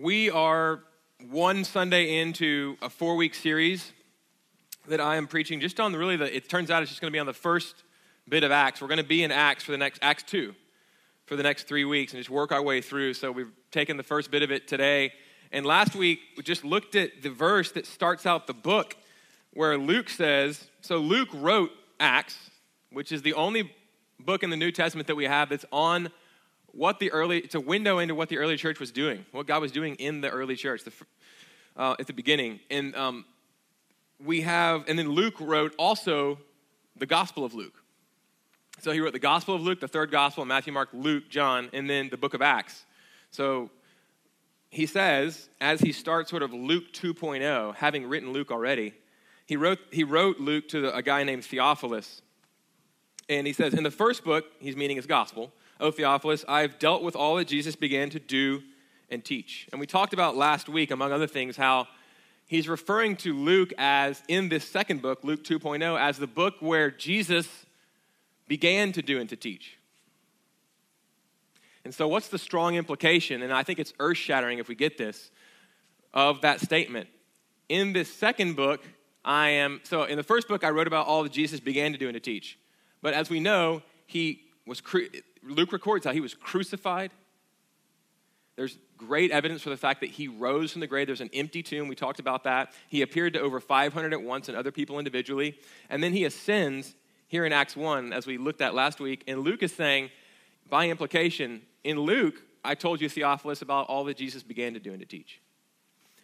we are one Sunday into a four week series that I am preaching just on the really the, it turns out it's just going to be on the first bit of Acts. We're going to be in Acts for the next, Acts 2 for the next three weeks and just work our way through. So we've taken the first bit of it today. And last week we just looked at the verse that starts out the book where Luke says, so Luke wrote Acts, which is the only book in the New Testament that we have that's on what the early, it's a window into what the early church was doing, what God was doing in the early church the, uh, at the beginning. And um, we have, and then Luke wrote also the Gospel of Luke. So he wrote the Gospel of Luke, the third Gospel, Matthew, Mark, Luke, John, and then the book of Acts. So he says, as he starts sort of Luke 2.0, having written Luke already, he wrote, he wrote Luke to a guy named Theophilus. And he says, in the first book, he's meaning his gospel, O Theophilus, I've dealt with all that Jesus began to do and teach. And we talked about last week, among other things, how he's referring to Luke as, in this second book, Luke 2.0, as the book where Jesus began to do and to teach. And so, what's the strong implication? And I think it's earth shattering if we get this of that statement. In this second book, I am, so in the first book, I wrote about all that Jesus began to do and to teach. But as we know, he was, Luke records how he was crucified. There's great evidence for the fact that he rose from the grave. There's an empty tomb. We talked about that. He appeared to over 500 at once and other people individually. And then he ascends here in Acts 1, as we looked at last week. And Luke is saying, by implication, in Luke, I told you, Theophilus, about all that Jesus began to do and to teach.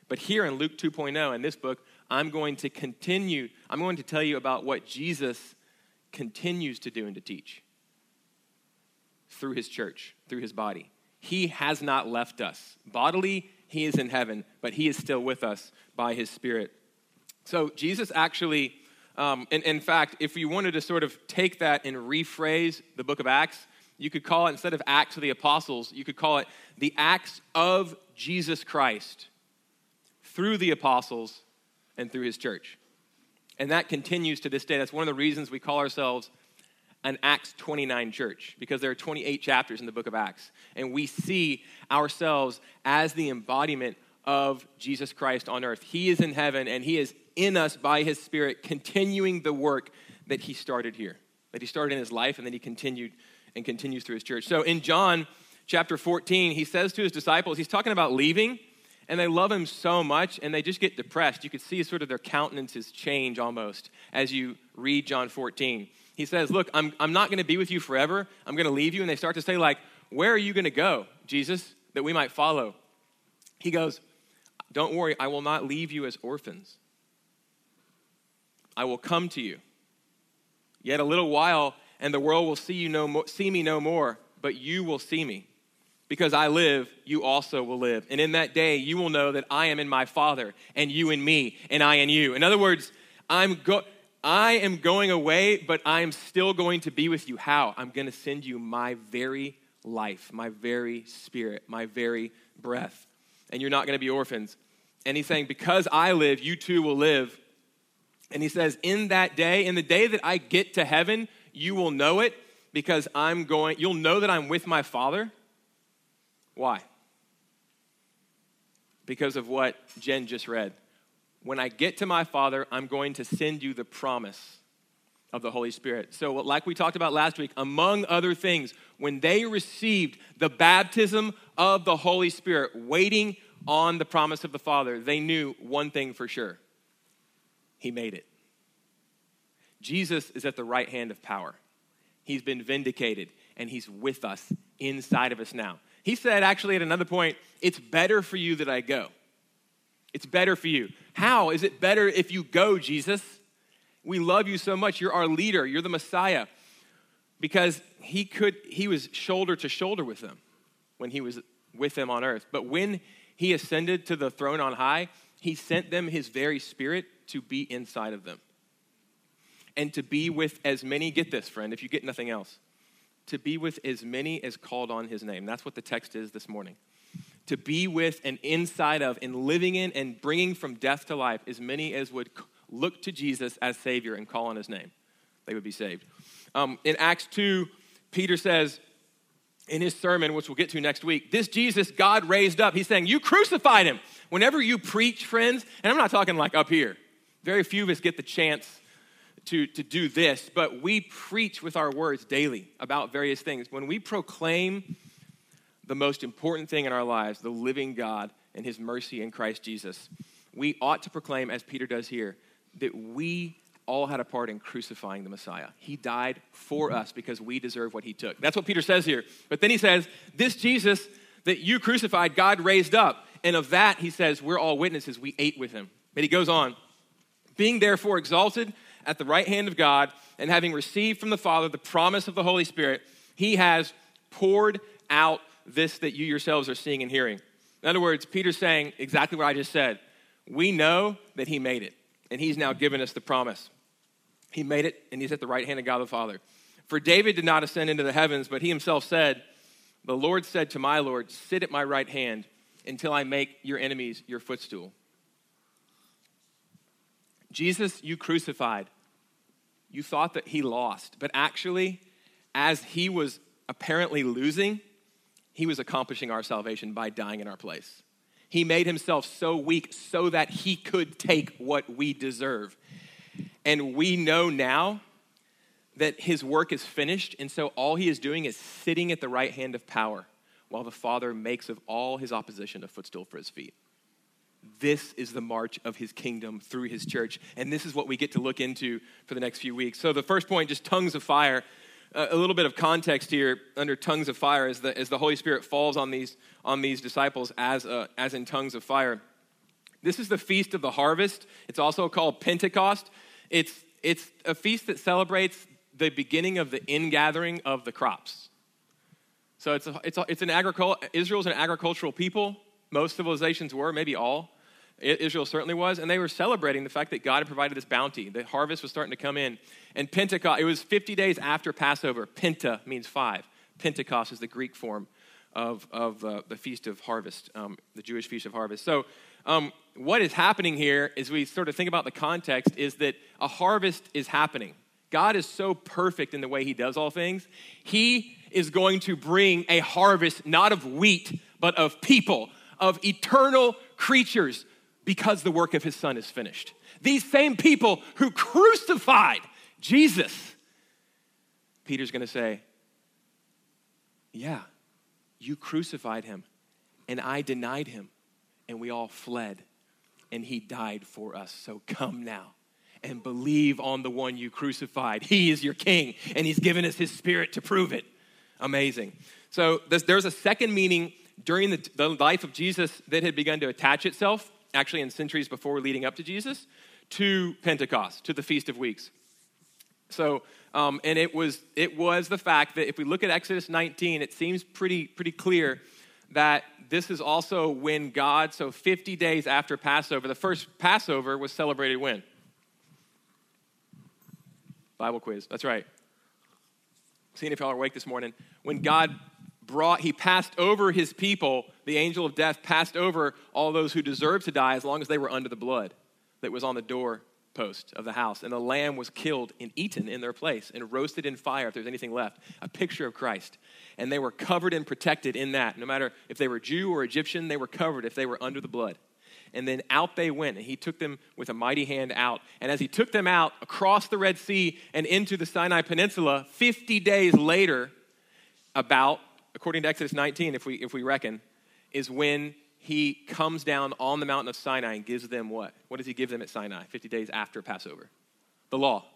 But here in Luke 2.0, in this book, I'm going to continue, I'm going to tell you about what Jesus continues to do and to teach through his church, through his body. He has not left us. Bodily, he is in heaven, but he is still with us by his spirit. So Jesus actually, um, in, in fact, if you wanted to sort of take that and rephrase the book of Acts, you could call it, instead of Acts of the Apostles, you could call it the Acts of Jesus Christ through the apostles and through his church. And that continues to this day. That's one of the reasons we call ourselves an Acts 29 church, because there are 28 chapters in the book of Acts. And we see ourselves as the embodiment of Jesus Christ on earth. He is in heaven, and He is in us by His Spirit, continuing the work that He started here, that He started in His life, and then He continued and continues through His church. So in John chapter 14, He says to His disciples, He's talking about leaving and they love him so much and they just get depressed. You could see sort of their countenances change almost as you read John 14. He says, Look, I'm, I'm not going to be with you forever. I'm going to leave you. And they start to say, like, where are you going to go, Jesus, that we might follow? He goes, Don't worry, I will not leave you as orphans. I will come to you. Yet a little while, and the world will see you no more, see me no more, but you will see me. Because I live, you also will live. And in that day, you will know that I am in my Father, and you in me, and I in you. In other words, I'm go- I am going away, but I am still going to be with you. How? I'm going to send you my very life, my very spirit, my very breath. And you're not going to be orphans. And he's saying, Because I live, you too will live. And he says, In that day, in the day that I get to heaven, you will know it because I'm going, you'll know that I'm with my Father why? Because of what Jen just read. When I get to my Father, I'm going to send you the promise of the Holy Spirit. So, like we talked about last week, among other things, when they received the baptism of the Holy Spirit, waiting on the promise of the Father, they knew one thing for sure He made it. Jesus is at the right hand of power. He's been vindicated, and He's with us, inside of us now. He said, actually, at another point, it's better for you that I go. It's better for you. How is it better if you go, Jesus? We love you so much. You're our leader, you're the Messiah. Because he could, he was shoulder to shoulder with them when he was with them on earth. But when he ascended to the throne on high, he sent them his very spirit to be inside of them. And to be with as many, get this, friend, if you get nothing else, to be with as many as called on his name. That's what the text is this morning. To be with and inside of and living in and bringing from death to life as many as would look to Jesus as Savior and call on his name. They would be saved. Um, in Acts 2, Peter says, in his sermon, which we'll get to next week, this Jesus God raised up, he's saying, You crucified him. Whenever you preach, friends, and I'm not talking like up here, very few of us get the chance to, to do this, but we preach with our words daily about various things. When we proclaim the most important thing in our lives, the living God and his mercy in Christ Jesus, we ought to proclaim, as Peter does here, that we all had a part in crucifying the Messiah. He died for us because we deserve what he took. That's what Peter says here. But then he says, This Jesus that you crucified, God raised up. And of that, he says, we're all witnesses. We ate with him. But he goes on, being therefore exalted at the right hand of God, and having received from the Father the promise of the Holy Spirit, he has poured out this that you yourselves are seeing and hearing. In other words, Peter's saying exactly what I just said. We know that he made it, and he's now given us the promise. He made it, and he's at the right hand of God the Father. For David did not ascend into the heavens, but he himself said, The Lord said to my Lord, Sit at my right hand until I make your enemies your footstool. Jesus, you crucified. You thought that he lost, but actually, as he was apparently losing, he was accomplishing our salvation by dying in our place. He made himself so weak so that he could take what we deserve. And we know now that his work is finished, and so all he is doing is sitting at the right hand of power while the Father makes of all his opposition a footstool for his feet. This is the march of his kingdom through his church. And this is what we get to look into for the next few weeks. So, the first point, just tongues of fire. A little bit of context here under tongues of fire as the, as the Holy Spirit falls on these, on these disciples as, uh, as in tongues of fire. This is the Feast of the Harvest. It's also called Pentecost. It's, it's a feast that celebrates the beginning of the ingathering of the crops. So it's, a, it's, a, it's an agricul- Israel's an agricultural people. Most civilizations were, maybe all. Israel certainly was, and they were celebrating the fact that God had provided this bounty. The harvest was starting to come in. And Pentecost, it was 50 days after Passover. Penta means five. Pentecost is the Greek form of, of uh, the Feast of Harvest, um, the Jewish Feast of Harvest. So, um, what is happening here, as we sort of think about the context, is that a harvest is happening. God is so perfect in the way He does all things. He is going to bring a harvest not of wheat, but of people, of eternal creatures, because the work of his son is finished. These same people who crucified Jesus, Peter's going to say, Yeah, you crucified him, and I denied him, and we all fled, and he died for us. So come now and believe on the one you crucified. He is your king, and he's given us his spirit to prove it. Amazing. So there's a second meaning during the, the life of Jesus that had begun to attach itself, actually in centuries before leading up to Jesus, to Pentecost, to the Feast of Weeks. So, um, and it was it was the fact that if we look at Exodus 19, it seems pretty pretty clear that this is also when God, so 50 days after Passover, the first Passover was celebrated when? Bible quiz. That's right seeing if y'all are awake this morning, when God brought, he passed over his people, the angel of death passed over all those who deserved to die as long as they were under the blood that was on the door post of the house. And the lamb was killed and eaten in their place and roasted in fire if there's anything left. A picture of Christ. And they were covered and protected in that. No matter if they were Jew or Egyptian, they were covered if they were under the blood and then out they went. And he took them with a mighty hand out. And as he took them out across the Red Sea and into the Sinai Peninsula, 50 days later, about, according to Exodus 19, if we, if we reckon, is when he comes down on the mountain of Sinai and gives them what? What does he give them at Sinai 50 days after Passover? The law.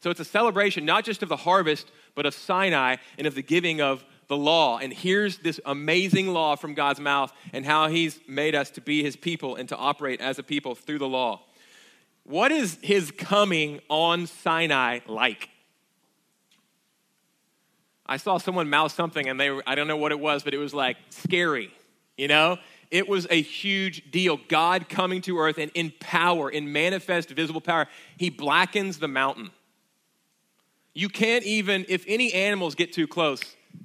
So it's a celebration not just of the harvest, but of Sinai and of the giving of the law. And here's this amazing law from God's mouth and how He's made us to be His people and to operate as a people through the law. What is His coming on Sinai like? I saw someone mouth something and they were, I don't know what it was, but it was like scary, you know? It was a huge deal. God coming to earth and in power, in manifest visible power, He blackens the mountain. You can't even, if any animals get too close,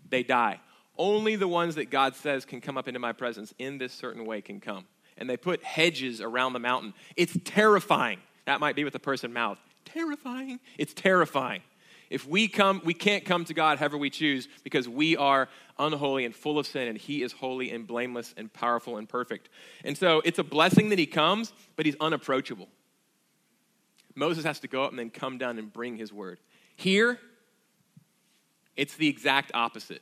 they die. Only the ones that God says can come up into my presence in this certain way can come. And they put hedges around the mountain. It's terrifying. That might be what the person mouthed. Terrifying. It's terrifying. If we come, we can't come to God however we choose because we are unholy and full of sin, and He is holy and blameless and powerful and perfect. And so it's a blessing that He comes, but He's unapproachable. Moses has to go up and then come down and bring His word. Here, it's the exact opposite.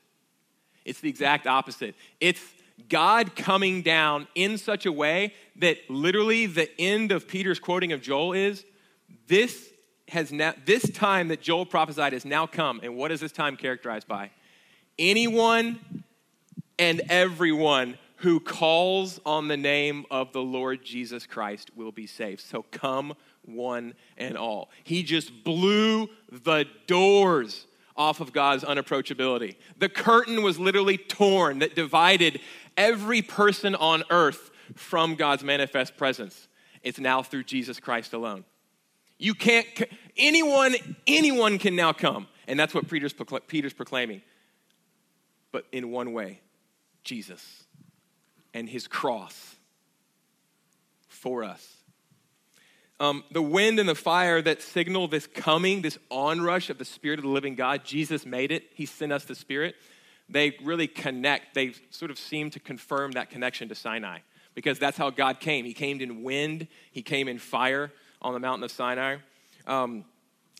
It's the exact opposite. It's God coming down in such a way that literally the end of Peter's quoting of Joel is this has now this time that Joel prophesied has now come. And what is this time characterized by? Anyone and everyone who calls on the name of the Lord Jesus Christ will be saved. So come one and all. He just blew the doors off of God's unapproachability. The curtain was literally torn that divided every person on earth from God's manifest presence. It's now through Jesus Christ alone. You can't, anyone, anyone can now come. And that's what Peter's, Peter's proclaiming. But in one way Jesus and his cross for us. Um, the wind and the fire that signal this coming, this onrush of the Spirit of the living God, Jesus made it. He sent us the Spirit. They really connect. They sort of seem to confirm that connection to Sinai because that's how God came. He came in wind, He came in fire on the mountain of Sinai. Um,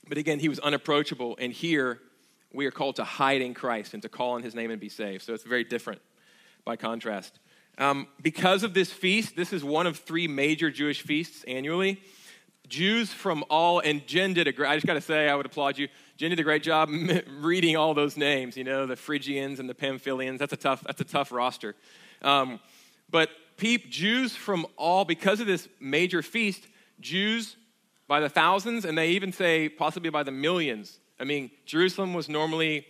but again, He was unapproachable. And here, we are called to hide in Christ and to call on His name and be saved. So it's very different by contrast. Um, because of this feast, this is one of three major Jewish feasts annually. Jews from all, and Jen did a great, I just got to say, I would applaud you. Jen did a great job reading all those names, you know, the Phrygians and the Pamphylians. That's a tough, that's a tough roster. Um, but peep, Jews from all, because of this major feast, Jews by the thousands, and they even say possibly by the millions. I mean, Jerusalem was normally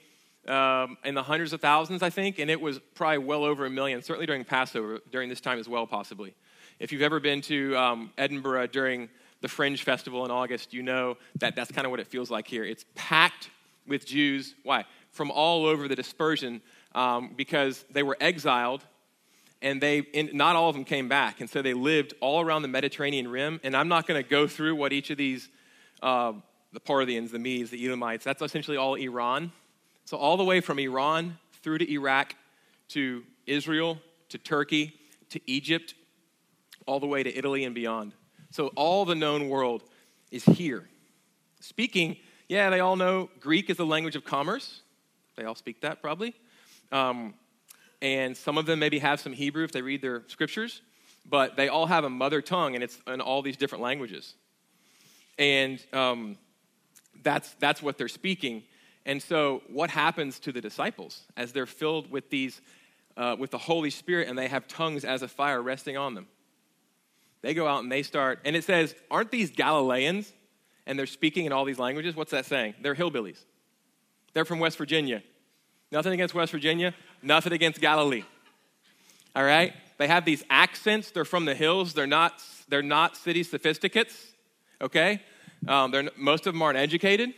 um, in the hundreds of thousands, I think, and it was probably well over a million, certainly during Passover, during this time as well, possibly. If you've ever been to um, Edinburgh during the Fringe Festival in August, you know that that's kind of what it feels like here. It's packed with Jews. Why? From all over the dispersion um, because they were exiled and they in, not all of them came back and so they lived all around the mediterranean rim and i'm not going to go through what each of these uh, the parthians the medes the elamites that's essentially all iran so all the way from iran through to iraq to israel to turkey to egypt all the way to italy and beyond so all the known world is here. Speaking, yeah, they all know Greek is the language of commerce. They all speak that probably. Um, and some of them maybe have some Hebrew if they read their scriptures, but they all have a mother tongue and it's in all these different languages. And um, that's, that's what they're speaking. And so, what happens to the disciples as they're filled with these, uh, with the Holy Spirit, and they have tongues as a fire resting on them? They go out and they start, and it says, Aren't these Galileans? And they're speaking in all these languages. What's that saying? They're hillbillies. They're from West Virginia. Nothing against West Virginia, nothing against Galilee. All right? They have these accents. They're from the hills. They're not, they're not city sophisticates, okay? Um, they're, most of them aren't educated.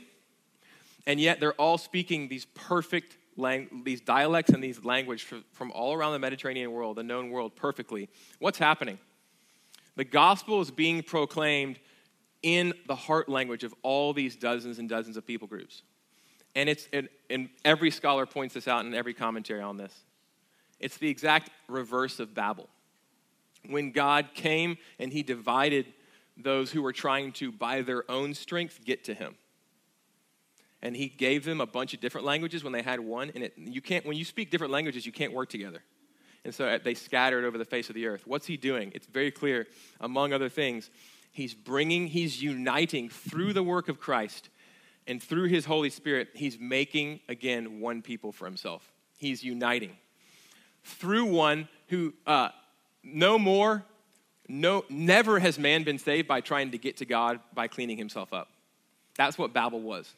And yet they're all speaking these perfect lang- these dialects and these language from, from all around the Mediterranean world, the known world, perfectly. What's happening? The gospel is being proclaimed in the heart language of all these dozens and dozens of people groups. And it's and, and every scholar points this out in every commentary on this. It's the exact reverse of Babel. When God came and he divided those who were trying to, by their own strength, get to him. And he gave them a bunch of different languages when they had one. And it, you can't, when you speak different languages, you can't work together. And so uh, they scattered over the face of the earth. What's he doing? It's very clear, among other things, he's bringing, he's uniting through the work of Christ and through his Holy Spirit, he's making again one people for himself. He's uniting through one who uh, no more, no, never has man been saved by trying to get to God by cleaning himself up. That's what Babel was.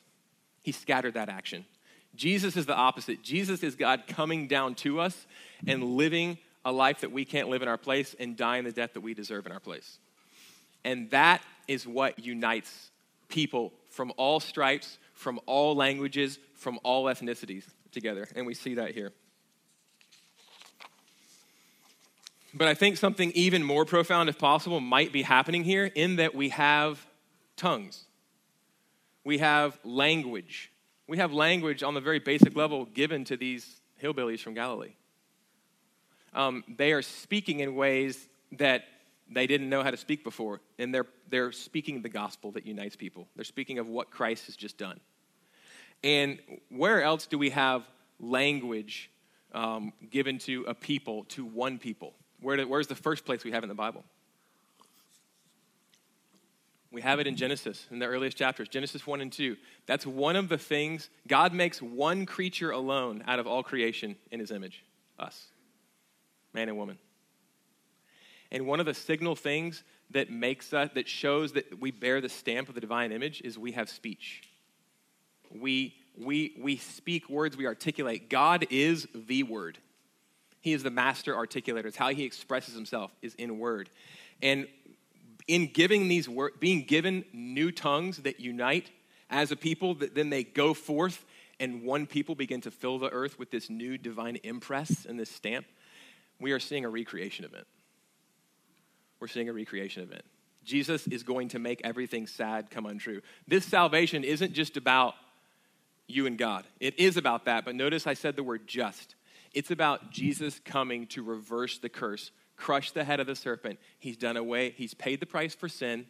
He scattered that action. Jesus is the opposite. Jesus is God coming down to us and living a life that we can't live in our place and dying the death that we deserve in our place. And that is what unites people from all stripes, from all languages, from all ethnicities together. And we see that here. But I think something even more profound, if possible, might be happening here in that we have tongues, we have language We have language on the very basic level given to these hillbillies from Galilee. Um, they are speaking in ways that they didn't know how to speak before, and they're, they're speaking the gospel that unites people. They're speaking of what Christ has just done. And where else do we have language um, given to a people, to one people? Where do, where's the first place we have in the Bible? We have it in Genesis, in the earliest chapters, Genesis 1 and 2. That's one of the things, God makes one creature alone out of all creation in his image us, man and woman. And one of the signal things that makes us, that shows that we bear the stamp of the divine image is we have speech. We, we, we speak words, we articulate. God is the word. He is the master articulator. It's how he expresses himself is in word. And in giving these words, being given new tongues that unite as a people, that then they go forth and one people begin to fill the earth with this new divine impress and this stamp, we are seeing a recreation event. We're seeing a recreation event. Jesus is going to make everything sad come untrue. This salvation isn't just about you and God. It is about that, but notice I said the word just. It's about Jesus coming to reverse the curse crush the head of the serpent. He's done away, he's paid the price for sin.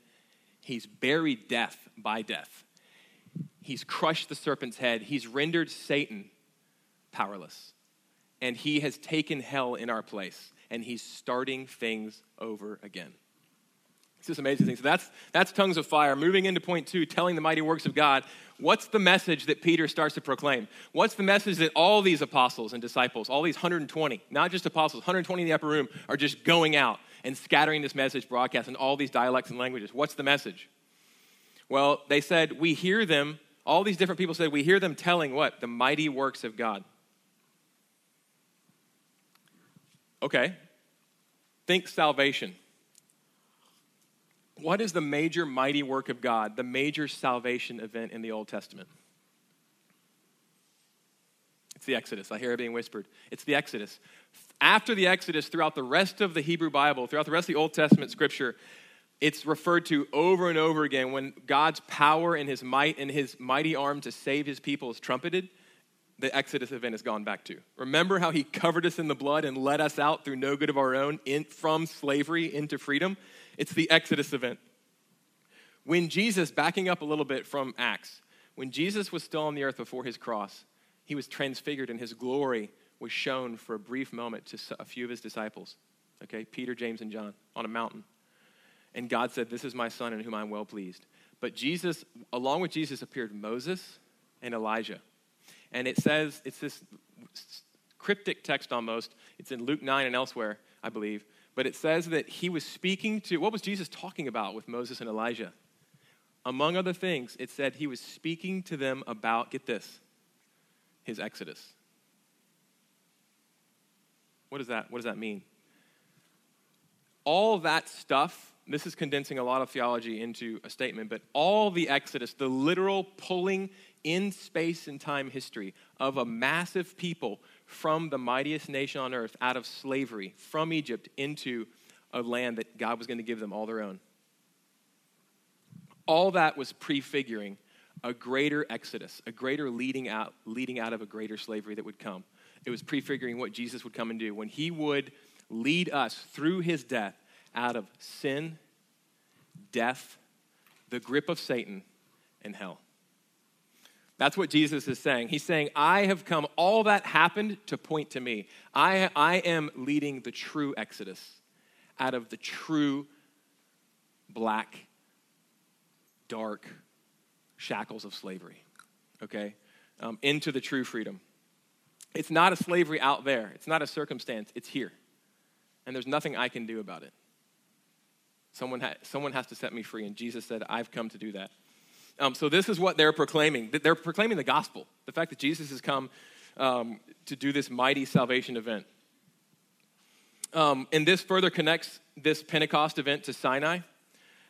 He's buried death by death. He's crushed the serpent's head. He's rendered Satan powerless. And he has taken hell in our place. And he's starting things over again. It's just amazing thing. So that's, that's tongues of fire. Moving into point two, telling the mighty works of God. What's the message that Peter starts to proclaim? What's the message that all these apostles and disciples, all these 120, not just apostles, 120 in the upper room, are just going out and scattering this message, broadcast in all these dialects and languages? What's the message? Well, they said, we hear them, all these different people said, we hear them telling what? The mighty works of God. Okay. Think salvation. What is the major mighty work of God, the major salvation event in the Old Testament? It's the Exodus. I hear it being whispered. It's the Exodus. After the Exodus, throughout the rest of the Hebrew Bible, throughout the rest of the Old Testament scripture, it's referred to over and over again when God's power and his might and his mighty arm to save his people is trumpeted. The Exodus event has gone back to. Remember how he covered us in the blood and led us out through no good of our own in, from slavery into freedom? It's the Exodus event. When Jesus, backing up a little bit from Acts, when Jesus was still on the earth before his cross, he was transfigured and his glory was shown for a brief moment to a few of his disciples, okay, Peter, James, and John, on a mountain. And God said, This is my son in whom I'm well pleased. But Jesus, along with Jesus, appeared Moses and Elijah. And it says, it's this cryptic text almost. It's in Luke 9 and elsewhere, I believe but it says that he was speaking to, what was Jesus talking about with Moses and Elijah? Among other things, it said he was speaking to them about, get this, his exodus. What does that, what does that mean? All that stuff, this is condensing a lot of theology into a statement, but all the exodus, the literal pulling in space and time history of a massive people from the mightiest nation on earth out of slavery from Egypt into a land that God was going to give them all their own. All that was prefiguring a greater exodus, a greater leading out, leading out of a greater slavery that would come. It was prefiguring what Jesus would come and do when he would lead us through his death out of sin, death, the grip of Satan, and hell. That's what Jesus is saying. He's saying, I have come, all that happened to point to me. I, I am leading the true exodus out of the true black, dark shackles of slavery, okay, um, into the true freedom. It's not a slavery out there, it's not a circumstance, it's here. And there's nothing I can do about it. Someone, ha- someone has to set me free, and Jesus said, I've come to do that. Um, so this is what they're proclaiming. They're proclaiming the gospel, the fact that Jesus has come um, to do this mighty salvation event. Um, and this further connects this Pentecost event to Sinai.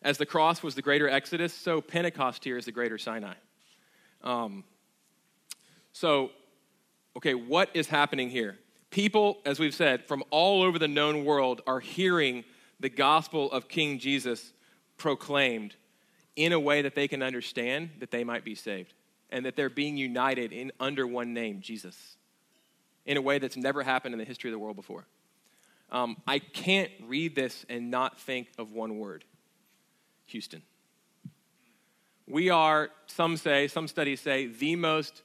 As the cross was the greater Exodus, so Pentecost here is the greater Sinai. Um, so, okay, what is happening here? People, as we've said, from all over the known world are hearing the gospel of King Jesus proclaimed in a way that they can understand that they might be saved. and that they're being united in under one name, Jesus, in a way that's never happened in the history of the world before. Um, I can't read this and not think of one word Houston. We are, some say, some studies say, the most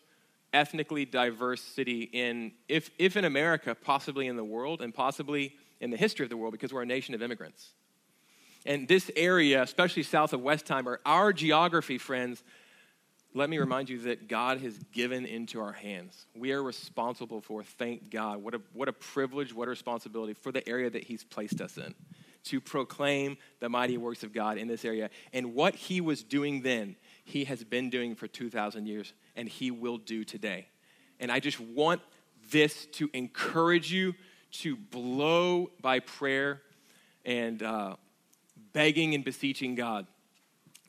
ethnically diverse city in, if, if in America, possibly in the world, and possibly in the history of the world, because we're a nation of immigrants. And this area, especially south of Westheimer, our geography, friends, let me remind you that God has given into our hands. We are responsible for, thank God. What a, what a privilege, what a responsibility for the area that He's placed us in to proclaim the mighty works of God in this area. And what He was doing then, He has been doing for 2,000 years, and He will do today. And I just want this to encourage you to blow by prayer and uh, begging and beseeching God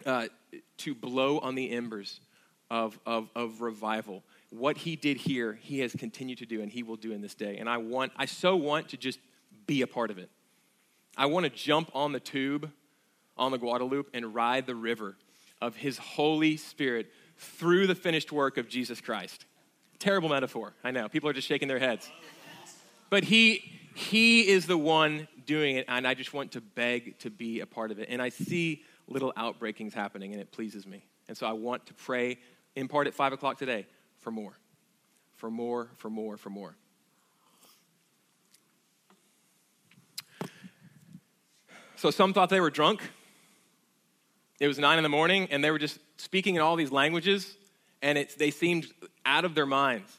uh, to blow on the embers of, of, of revival. What he did here, he has continued to do, and he will do in this day. And I want, I so want to just be a part of it. I want to jump on the tube on the Guadalupe and ride the river of his Holy Spirit through the finished work of Jesus Christ. Terrible metaphor, I know. People are just shaking their heads. But he, he is the one doing it, and I just want to beg to be a part of it. And I see little outbreakings happening, and it pleases me. And so I want to pray in part at 5 o'clock today for more, for more, for more, for more. So some thought they were drunk. It was nine in the morning, and they were just speaking in all these languages, and it, they seemed out of their minds.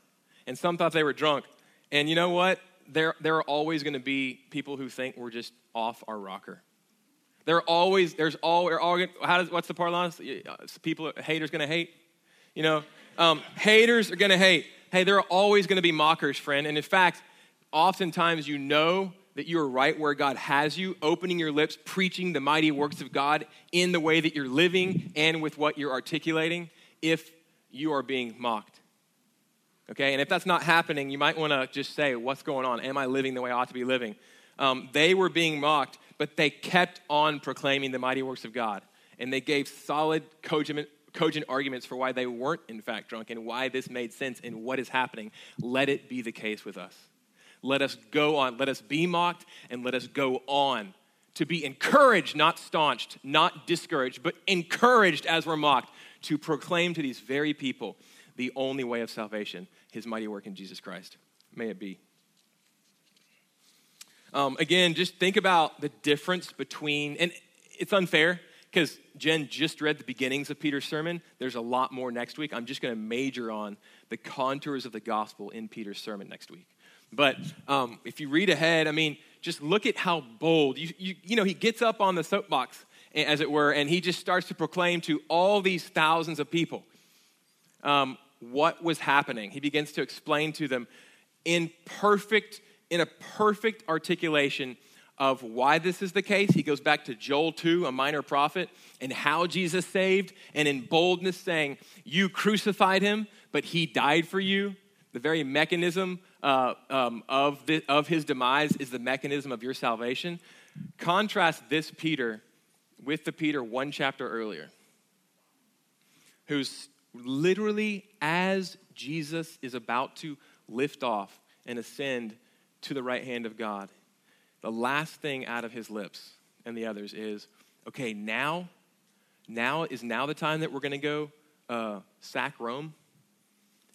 And some thought they were drunk. And you know what? There, there are always going to be people who think we're just off our rocker. There are always, there's all, we're all how does, what's the parlance? People, haters going to hate. You know, um, haters are going to hate. Hey, there are always going to be mockers, friend. And in fact, oftentimes you know that you are right where God has you, opening your lips, preaching the mighty works of God in the way that you're living and with what you're articulating, if you are being mocked. Okay, and if that's not happening, you might want to just say, What's going on? Am I living the way I ought to be living? Um, they were being mocked, but they kept on proclaiming the mighty works of God. And they gave solid, cogent, cogent arguments for why they weren't, in fact, drunk and why this made sense and what is happening. Let it be the case with us. Let us go on. Let us be mocked and let us go on to be encouraged, not staunched, not discouraged, but encouraged as we're mocked to proclaim to these very people the only way of salvation, his mighty work in Jesus Christ. May it be. Um, again, just think about the difference between, and it's unfair because Jen just read the beginnings of Peter's sermon. There's a lot more next week. I'm just going to major on the contours of the gospel in Peter's sermon next week. But um, if you read ahead, I mean, just look at how bold. You, you, you know, he gets up on the soapbox, as it were, and he just starts to proclaim to all these thousands of people um, what was happening. He begins to explain to them in perfect, in a perfect articulation of why this is the case. He goes back to Joel 2, a minor prophet, and how Jesus saved, and in boldness saying, You crucified him, but he died for you. The very mechanism uh, um, of, the, of his demise is the mechanism of your salvation. Contrast this Peter with the Peter one chapter earlier, who's literally, as Jesus is about to lift off and ascend to the right hand of God, the last thing out of his lips and the others is, okay, now, now is now the time that we're going to go uh, sack Rome?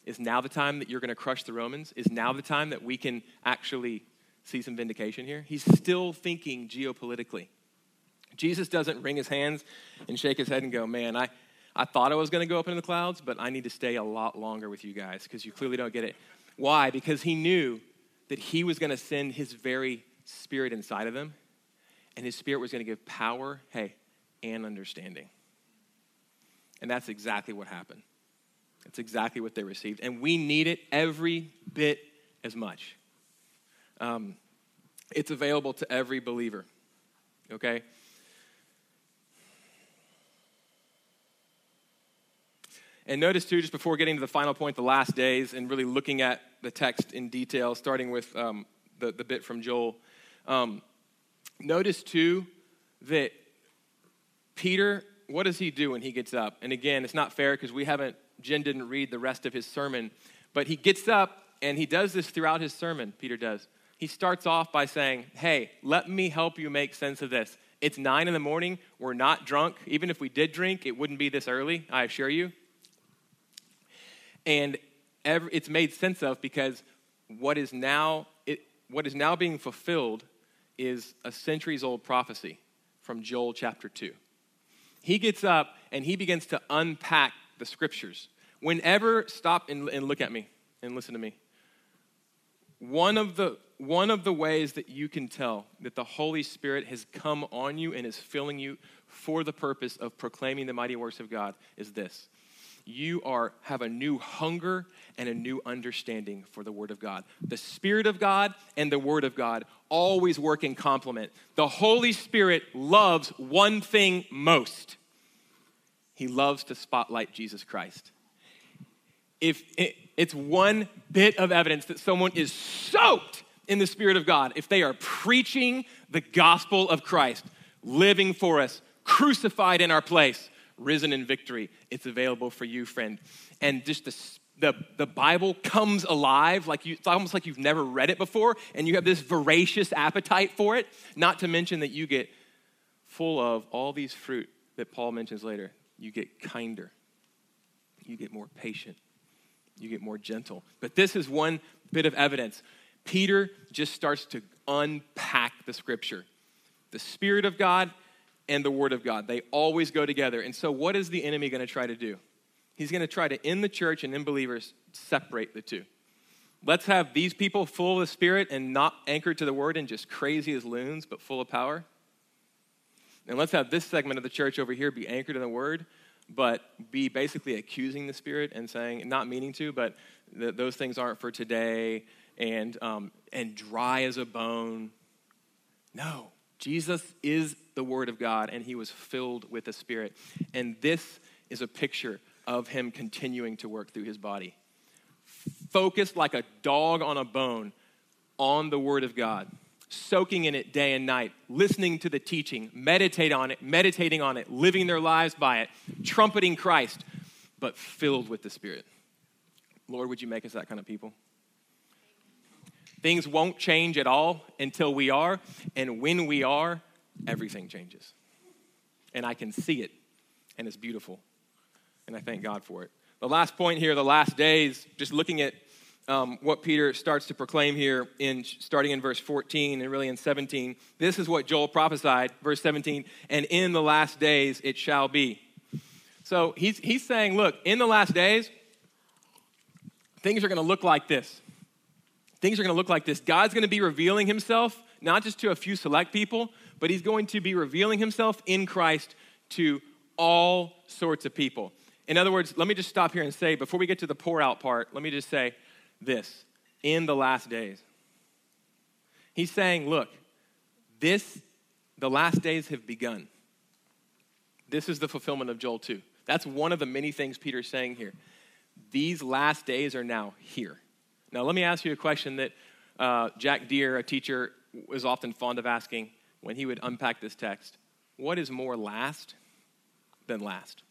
Is now the time that you're going to crush the Romans? Is now the time that we can actually see some vindication here? He's still thinking geopolitically. Jesus doesn't wring his hands and shake his head and go, man, I, I thought I was going to go up into the clouds, but I need to stay a lot longer with you guys because you clearly don't get it. Why? Because he knew that he was going to send his very spirit inside of them, and his spirit was going to give power, hey, and understanding. And that's exactly what happened. That's exactly what they received. And we need it every bit as much. Um, it's available to every believer, okay? And notice, too, just before getting to the final point, the last days, and really looking at the text in detail, starting with um, the, the bit from Joel, um, notice too that Peter, what does he do when he gets up? And again, it's not fair because we haven't Jen didn't read the rest of his sermon, but he gets up and he does this throughout his sermon, Peter does. He starts off by saying, Hey, let me help you make sense of this. It's nine in the morning. We're not drunk. Even if we did drink, it wouldn't be this early, I assure you. And every, it's made sense of because what is now it, what is now being fulfilled is a centuries old prophecy from Joel chapter 2. He gets up and he begins to unpack the scriptures. Whenever, stop and, and look at me and listen to me. One of, the, one of the ways that you can tell that the Holy Spirit has come on you and is filling you for the purpose of proclaiming the mighty works of God is this you are have a new hunger and a new understanding for the word of god. The spirit of god and the word of god always work in complement. The holy spirit loves one thing most. He loves to spotlight jesus christ. If it, it's one bit of evidence that someone is soaked in the spirit of god if they are preaching the gospel of christ living for us crucified in our place risen in victory. It's available for you, friend. And just the, the, the Bible comes alive, like you, it's almost like you've never read it before, and you have this voracious appetite for it. Not to mention that you get full of all these fruit that Paul mentions later. You get kinder, you get more patient, you get more gentle. But this is one bit of evidence. Peter just starts to unpack the scripture. The Spirit of God and the Word of God. They always go together. And so, what is the enemy going to try to do? He's going to try to, in the church and in believers, separate the two. Let's have these people full of the Spirit and not anchored to the Word and just crazy as loons, but full of power. And let's have this segment of the church over here be anchored in the Word, but be basically accusing the Spirit and saying, not meaning to, but th- those things aren't for today, and, um, and dry as a bone. No, Jesus is the Word of God, and he was filled with the Spirit. And this is a picture of him continuing to work through his body. Focused like a dog on a bone on the Word of God, soaking in it day and night, listening to the teaching, meditate on it, meditating on it, living their lives by it, trumpeting Christ, but filled with the Spirit. Lord, would you make us that kind of people? Things won't change at all until we are. And when we are, everything changes. And I can see it, and it's beautiful. And I thank God for it. The last point here, the last days, just looking at um, what Peter starts to proclaim here in starting in verse 14 and really in 17. This is what Joel prophesied, verse 17, and in the last days it shall be. So he's, he's saying, look, in the last days, things are going to look like this things are going to look like this. God's going to be revealing himself, not just to a few select people, but he's going to be revealing himself in Christ to all sorts of people. In other words, let me just stop here and say, before we get to the pour out part, let me just say this in the last days. He's saying, look, this, the last days have begun. This is the fulfillment of Joel 2. That's one of the many things Peter's saying here. These last days are now here. Now, let me ask you a question that uh, Jack Deere, a teacher, was often fond of asking when he would unpack this text What is more last than last?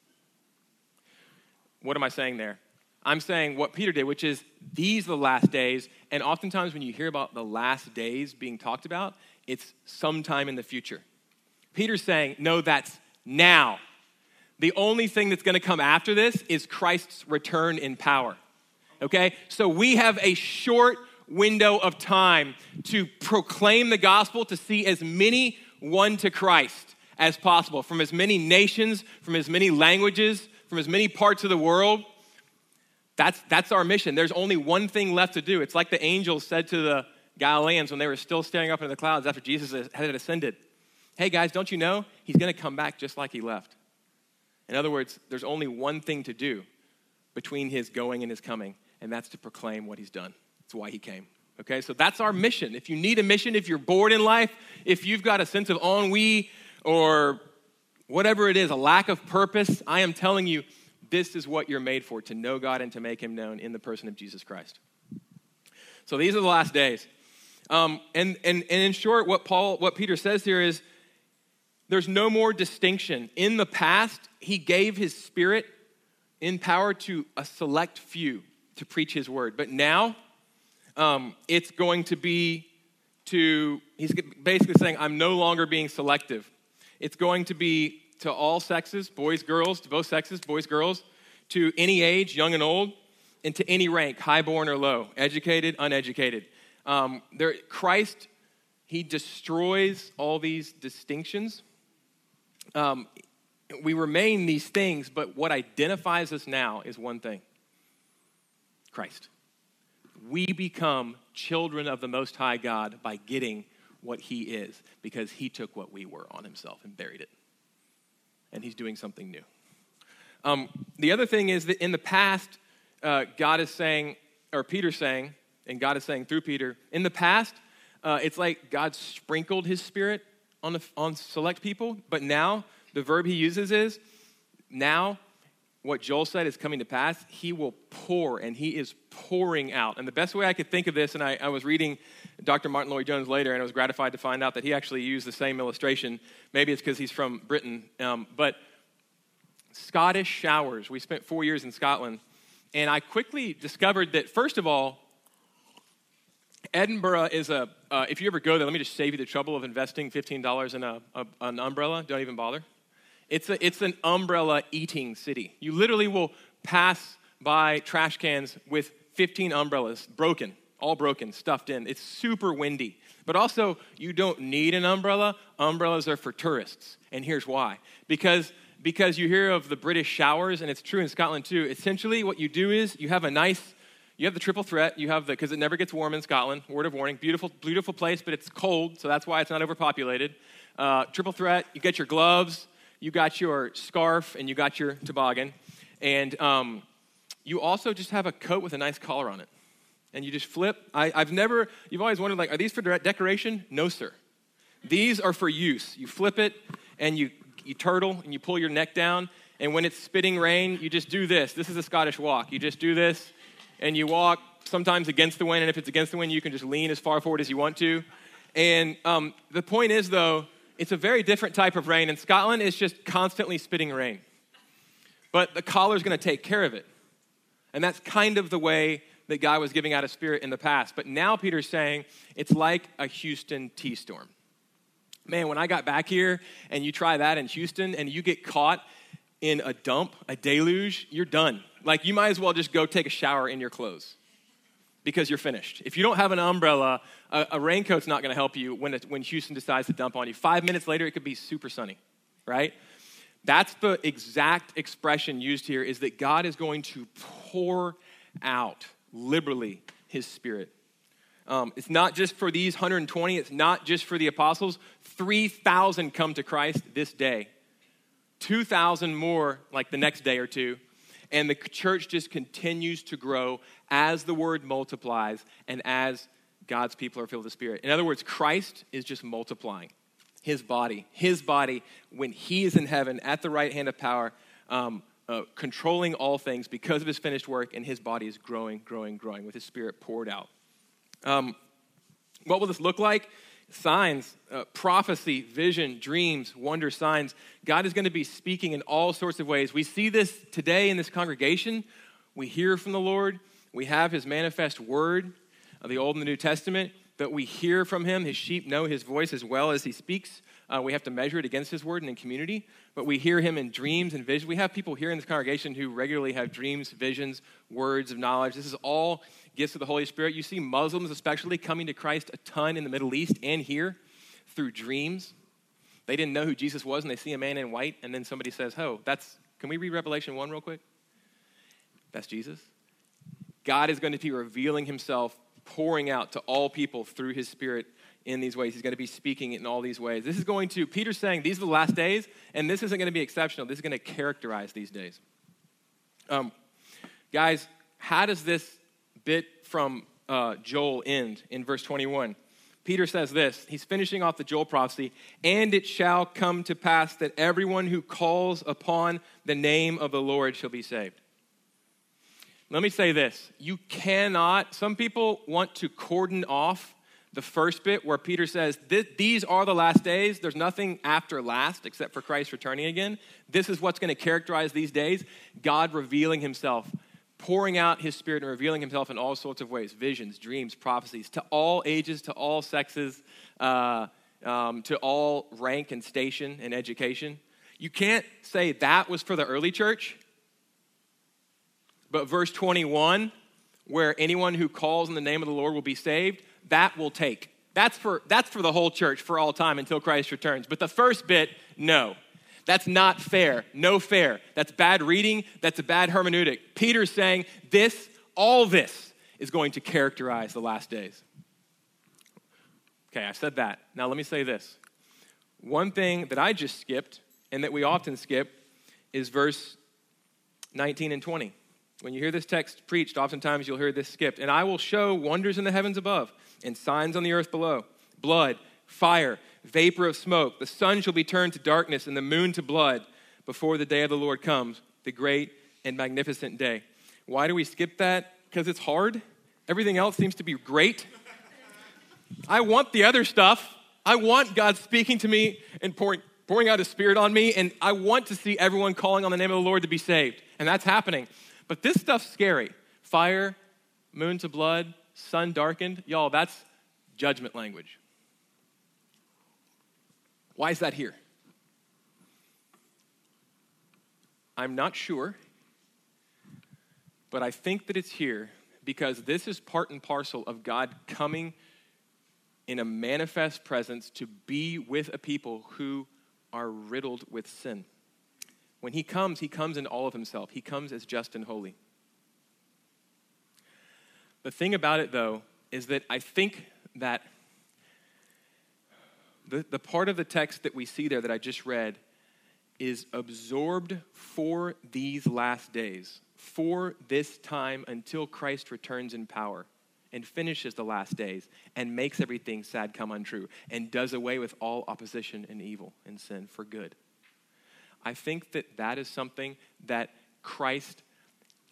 What am I saying there? I'm saying what Peter did, which is these are the last days. And oftentimes, when you hear about the last days being talked about, it's sometime in the future. Peter's saying, no, that's now. The only thing that's going to come after this is Christ's return in power okay? So we have a short window of time to proclaim the gospel, to see as many won to Christ as possible from as many nations, from as many languages, from as many parts of the world. That's, that's our mission. There's only one thing left to do. It's like the angels said to the Galileans when they were still staring up into the clouds after Jesus had ascended. Hey guys, don't you know? He's going to come back just like he left. In other words, there's only one thing to do between his going and his coming, and that's to proclaim what he's done. That's why he came. Okay, so that's our mission. If you need a mission, if you're bored in life, if you've got a sense of ennui or whatever it is, a lack of purpose, I am telling you, this is what you're made for to know God and to make him known in the person of Jesus Christ. So these are the last days. Um, and, and, and in short, what Paul, what Peter says here is there's no more distinction. In the past, he gave his spirit in power to a select few to preach his word. But now um, it's going to be to, he's basically saying, I'm no longer being selective. It's going to be to all sexes, boys, girls, to both sexes, boys, girls, to any age, young and old, and to any rank, highborn or low, educated, uneducated. Um, there, Christ, he destroys all these distinctions. Um, we remain these things, but what identifies us now is one thing Christ. We become children of the Most High God by getting what He is, because He took what we were on Himself and buried it. And He's doing something new. Um, the other thing is that in the past, uh, God is saying, or Peter's saying, and God is saying through Peter, in the past, uh, it's like God sprinkled His Spirit on, the, on select people, but now the verb He uses is now what Joel said is coming to pass, he will pour, and he is pouring out. And the best way I could think of this, and I, I, was reading Dr. Martyn Lloyd-Jones later, and I was gratified to find out that he actually used the same illustration. Maybe it's because he's from Britain. Um, but Scottish showers, we spent four years in Scotland, and I quickly discovered that, first of all, Edinburgh is a, uh, if you ever go there, let me just save you the trouble of investing $15 in a, a, an umbrella. Don't even bother. It's, a, it's an umbrella eating city. You literally will pass by trash cans with 15 umbrellas, broken, all broken, stuffed in. It's super windy. But also, you don't need an umbrella. Umbrellas are for tourists. And here's why. Because, because you hear of the British showers, and it's true in Scotland too. Essentially, what you do is you have a nice, you have the triple threat. You have the, because it never gets warm in Scotland, word of warning. Beautiful, beautiful place, but it's cold, so that's why it's not overpopulated. Uh, triple threat, you get your gloves, you got your scarf and you got your toboggan, and um, you also just have a coat with a nice collar on it. And you just flip. I, have never, you've always wondered, like, are these for decoration? No, sir. These are for use. You flip it and you, you turtle and you pull your neck down. And when it's spitting rain, you just do this. This is a Scottish walk. You just do this and you walk sometimes against the wind. And if it's against the wind, you can just lean as far forward as you want to. And um, the point is, though, it's a very different type of rain. In Scotland, it's just constantly spitting rain. But the collar is going to take care of it. And that's kind of the way that God was giving out a spirit in the past. But now Peter's saying it's like a Houston T storm. Man, when I got back here and you try that in Houston and you get caught in a dump, a deluge, you're done. Like you might as well just go take a shower in your clothes because you're finished. If you don't have an umbrella, a, a raincoat's not going to help you when, it, when Houston decides to dump on you. Five minutes later, it could be super sunny, right? That's the exact expression used here is that God is going to pour out liberally his spirit. Um, it's not just for these 120, it's not just for the apostles. 3,000 come to Christ this day, 2,000 more like the next day or two. And the church just continues to grow as the word multiplies and as God's people are filled with the Spirit. In other words, Christ is just multiplying his body. His body, when he is in heaven at the right hand of power, um, uh, controlling all things because of his finished work, and his body is growing, growing, growing with his Spirit poured out. Um, what will this look like? Signs, uh, prophecy, vision, dreams, wonder, signs. God is going to be speaking in all sorts of ways. We see this today in this congregation. We hear from the Lord. We have his manifest word of the Old and the New Testament, but we hear from him. His sheep know his voice as well as he speaks. Uh, we have to measure it against his word and in community, but we hear him in dreams and visions. We have people here in this congregation who regularly have dreams, visions, words of knowledge. This is all gifts of the Holy Spirit. You see Muslims, especially, coming to Christ a ton in the Middle East and here through dreams. They didn't know who Jesus was, and they see a man in white, and then somebody says, Oh, that's, can we read Revelation 1 real quick? That's Jesus. God is going to be revealing himself, pouring out to all people through his Spirit in these ways. He's going to be speaking in all these ways. This is going to, Peter's saying, these are the last days, and this isn't going to be exceptional. This is going to characterize these days. Um, guys, how does this bit from uh, Joel end in verse 21. Peter says this he's finishing off the Joel prophecy, and it shall come to pass that everyone who calls upon the name of the Lord shall be saved. Let me say this you cannot, some people want to cordon off The first bit where Peter says, These are the last days, there's nothing after last except for Christ returning again. This is what's going to characterize these days God revealing himself, pouring out his spirit and revealing himself in all sorts of ways visions, dreams, prophecies, to all ages, to all sexes, uh, um, to all rank and station and education. You can't say that was for the early church, but verse 21, where anyone who calls in the name of the Lord will be saved that will take. That's for, that's for the whole church for all time until Christ returns. But the first bit, no. That's not fair. No fair. That's bad reading. That's a bad hermeneutic. Peter's saying this, all this, is going to characterize the last days. Okay, I said that. Now let me say this. One thing that I just skipped and that we often skip is verse 19 and 20. When you hear this text preached, oftentimes you'll hear this skipped. And I will show wonders in the heavens above and signs on the earth below blood, fire, vapor of smoke. The sun shall be turned to darkness and the moon to blood before the day of the Lord comes, the great and magnificent day. Why do we skip that? Because it's hard. Everything else seems to be great. I want the other stuff. I want God speaking to me and pouring, pouring out his spirit on me, and I want to see everyone calling on the name of the Lord to be saved. And that's happening. But this stuff's scary. Fire, moon to blood, sun darkened. Y'all, that's judgment language. Why is that here? I'm not sure, but I think that it's here because this is part and parcel of God coming in a manifest presence to be with a people who are riddled with sin. When he comes, he comes in all of himself. He comes as just and holy. The thing about it, though, is that I think that the, the part of the text that we see there that I just read is absorbed for these last days, for this time until Christ returns in power and finishes the last days and makes everything sad come untrue and does away with all opposition and evil and sin for good. I think that that is something that Christ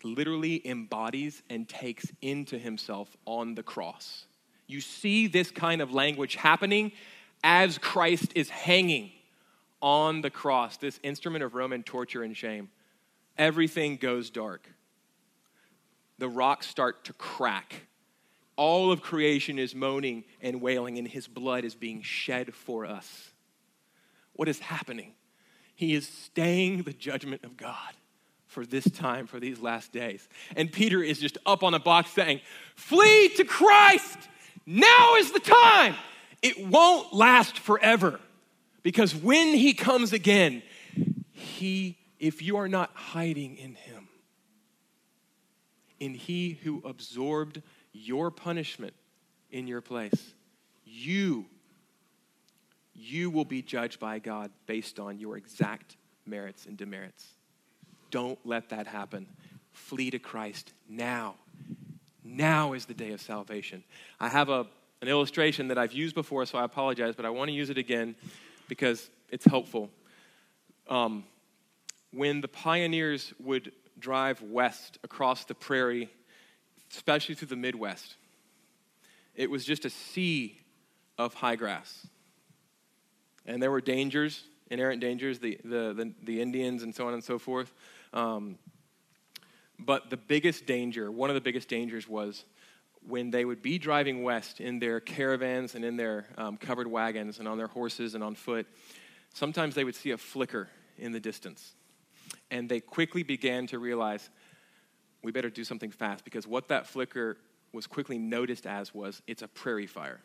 literally embodies and takes into himself on the cross. You see this kind of language happening as Christ is hanging on the cross, this instrument of Roman torture and shame. Everything goes dark. The rocks start to crack. All of creation is moaning and wailing, and his blood is being shed for us. What is happening? He is staying the judgment of God for this time, for these last days. And Peter is just up on a box saying, Flee to Christ! Now is the time! It won't last forever. Because when he comes again, he, if you are not hiding in him, in he who absorbed your punishment in your place, you, you will be judged by God based on your exact merits and demerits. Don't let that happen. Flee to Christ now. Now is the day of salvation. I have a, an illustration that I've used before, so I apologize, but I want to use it again because it's helpful. Um, when the pioneers would drive west across the prairie, especially through the Midwest, it was just a sea of high grass. And there were dangers, inherent dangers, the, the, the, the Indians and so on and so forth. Um, but the biggest danger, one of the biggest dangers was when they would be driving west in their caravans and in their um, covered wagons and on their horses and on foot, sometimes they would see a flicker in the distance. And they quickly began to realize we better do something fast because what that flicker was quickly noticed as was it's a prairie fire.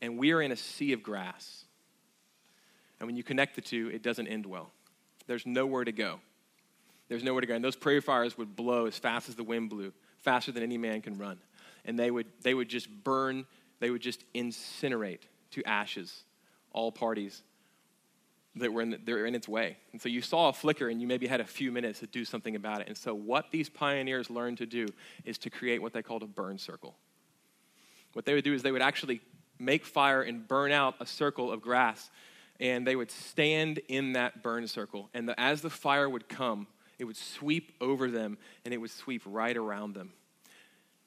And we are in a sea of grass. And when you connect the two, it doesn't end well there's nowhere to go. There's nowhere to go. And those prairie fires would blow as fast as the wind blew, faster than any man can run. And they would, they would just burn, they would just incinerate to ashes all parties that were in, the, they're in its way. And so you saw a flicker and you maybe had a few minutes to do something about it. And so what these pioneers learned to do is to create what they called a burn circle. What they would do is they would actually make fire and burn out a circle of grass and they would stand in that burn circle. And the, as the fire would come, it would sweep over them and it would sweep right around them.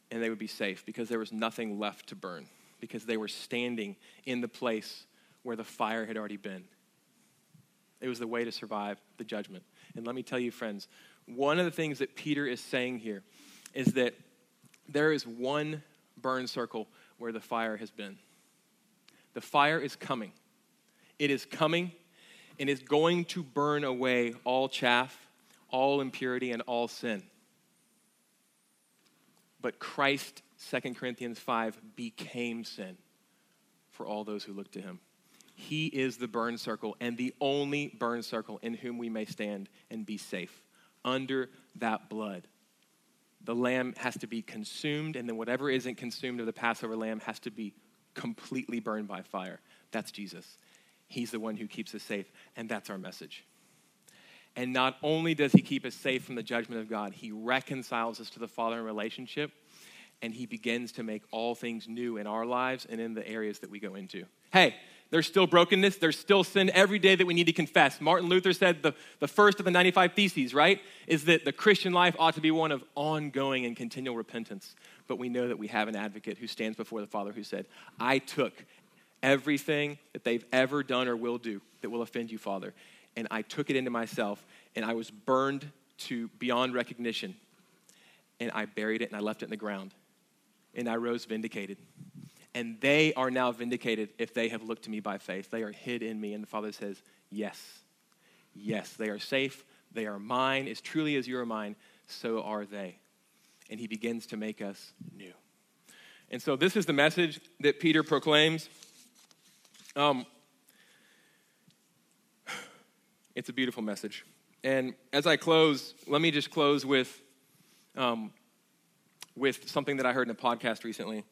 And they would be safe because there was nothing left to burn. because they were standing in the place where the fire had already been. It was the way to survive the judgment. And let me tell you, friends, one of the things that Peter is saying here is that there is one burn circle where the fire has been. The fire is coming. It is coming and is going to burn away all chaff, all impurity, and all sin. But Christ, 2 Corinthians 5, became sin for all those who look to him. He is the burn circle and the only burn circle in whom we may stand and be safe under that blood. The lamb has to be consumed, and then whatever isn't consumed of the Passover lamb has to be completely burned by fire. That's Jesus. He's the one who keeps us safe, and that's our message. And not only does he keep us safe from the judgment of God, he reconciles us to the Father in relationship, and he begins to make all things new in our lives and in the areas that we go into. Hey, there's still brokenness. There's still sin every day that we need to confess. Martin Luther said the, the first of the 95 Theses, right, is that the Christian life ought to be one of ongoing and continual repentance. But we know that we have an advocate who stands before the Father who said, I took everything that they've ever done or will do that will offend you, Father, and I took it into myself, and I was burned to beyond recognition, and I buried it and I left it in the ground, and I rose vindicated and they are now vindicated if they have looked to me by faith. They are hid in me. And the Father says, Yes, yes, they are safe. They are mine. As truly as you are mine, so are they. And he begins to make us new. And so, this is the message that Peter proclaims. Um, it's a beautiful message. And as I close, let me just close with, um, with something that I heard in a podcast recently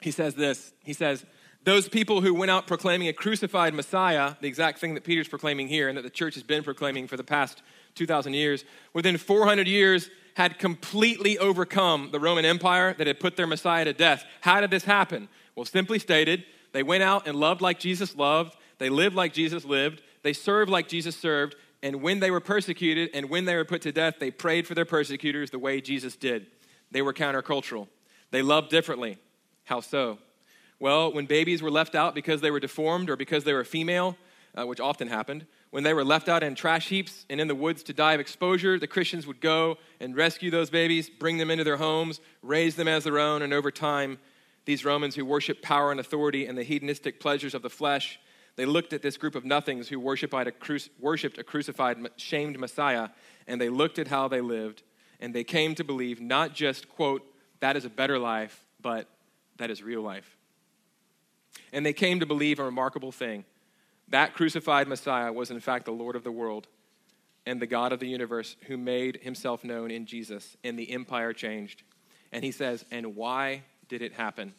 he says this He says, Those people who went out proclaiming a crucified Messiah, the exact thing that Peter's proclaiming here and that the church has been proclaiming for the past 2,000 years, within 400 years had completely overcome the Roman Empire that had put their Messiah to death. How did this happen? Well, simply stated, they went out and loved like Jesus loved, they lived like Jesus lived, they served like Jesus served, and when they were persecuted and when they were put to death, they prayed for their persecutors the way Jesus did. They were countercultural. They loved differently. How so? Well, when babies were left out because they were deformed or because they were female, uh, which often happened, when they were left out in trash heaps and in the woods to die of exposure, the Christians would go and rescue those babies, bring them into their homes, raise them as their own, and over time, these Romans who worshiped power and authority and the hedonistic pleasures of the flesh, they looked at this group of nothings who worshiped a, worshiped a crucified, shamed Messiah, and they looked at how they lived, and they came to believe not just, quote, that is a better life, but that is real life. And they came to believe a remarkable thing that crucified Messiah was, in fact, the Lord of the world and the God of the universe who made himself known in Jesus, and the empire changed. And he says, And why did it happen?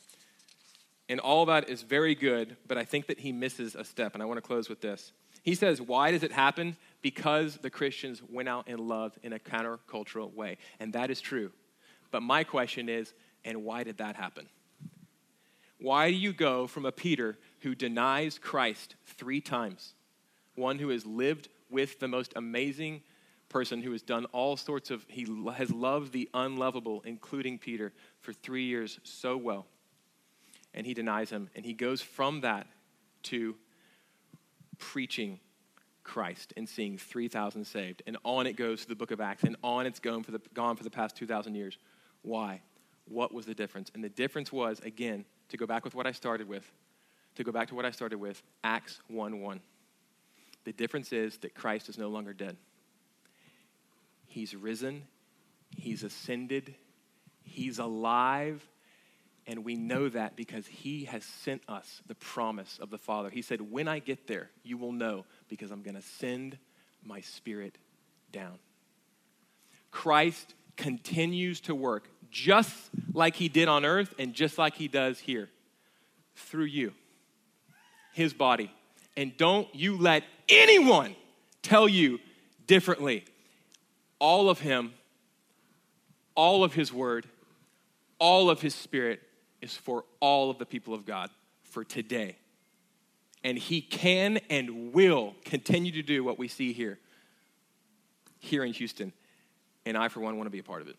And all that is very good, but I think that he misses a step, and I want to close with this. He says, Why does it happen? Because the Christians went out and loved in a countercultural way. And that is true. But my question is, and why did that happen? Why do you go from a Peter who denies Christ three times, one who has lived with the most amazing person who has done all sorts of, he has loved the unlovable, including Peter, for three years so well, and he denies him. And he goes from that to preaching Christ and seeing 3,000 saved. And on it goes to the book of Acts, and on it's gone for the, gone for the past 2,000 years. Why? What was the difference? And the difference was, again, to go back with what I started with, to go back to what I started with, Acts 1 1. The difference is that Christ is no longer dead. He's risen, He's ascended, He's alive, and we know that because He has sent us the promise of the Father. He said, When I get there, you will know because I'm going to send my Spirit down. Christ continues to work just like he did on earth and just like he does here through you, his body. And don't you let anyone tell you differently. All of him, all of his word, all of his spirit is for all of the people of God for today. And he can and will continue to do what we see here, here in Houston. And I, for one, want to be a part of it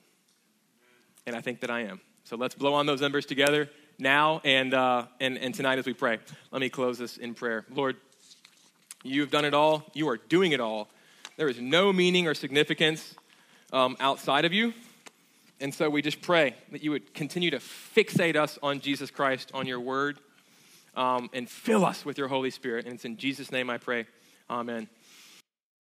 and I think that I am. So let's blow on those embers together. now and, uh, and, and tonight as we pray. Let me close this in prayer. Lord, you have done it all, you are doing it all. There is no meaning or significance um, outside of you. And so we just pray that you would continue to fixate us on Jesus Christ, on your word, um, and fill us with your Holy Spirit. And it's in Jesus' name I pray. Amen.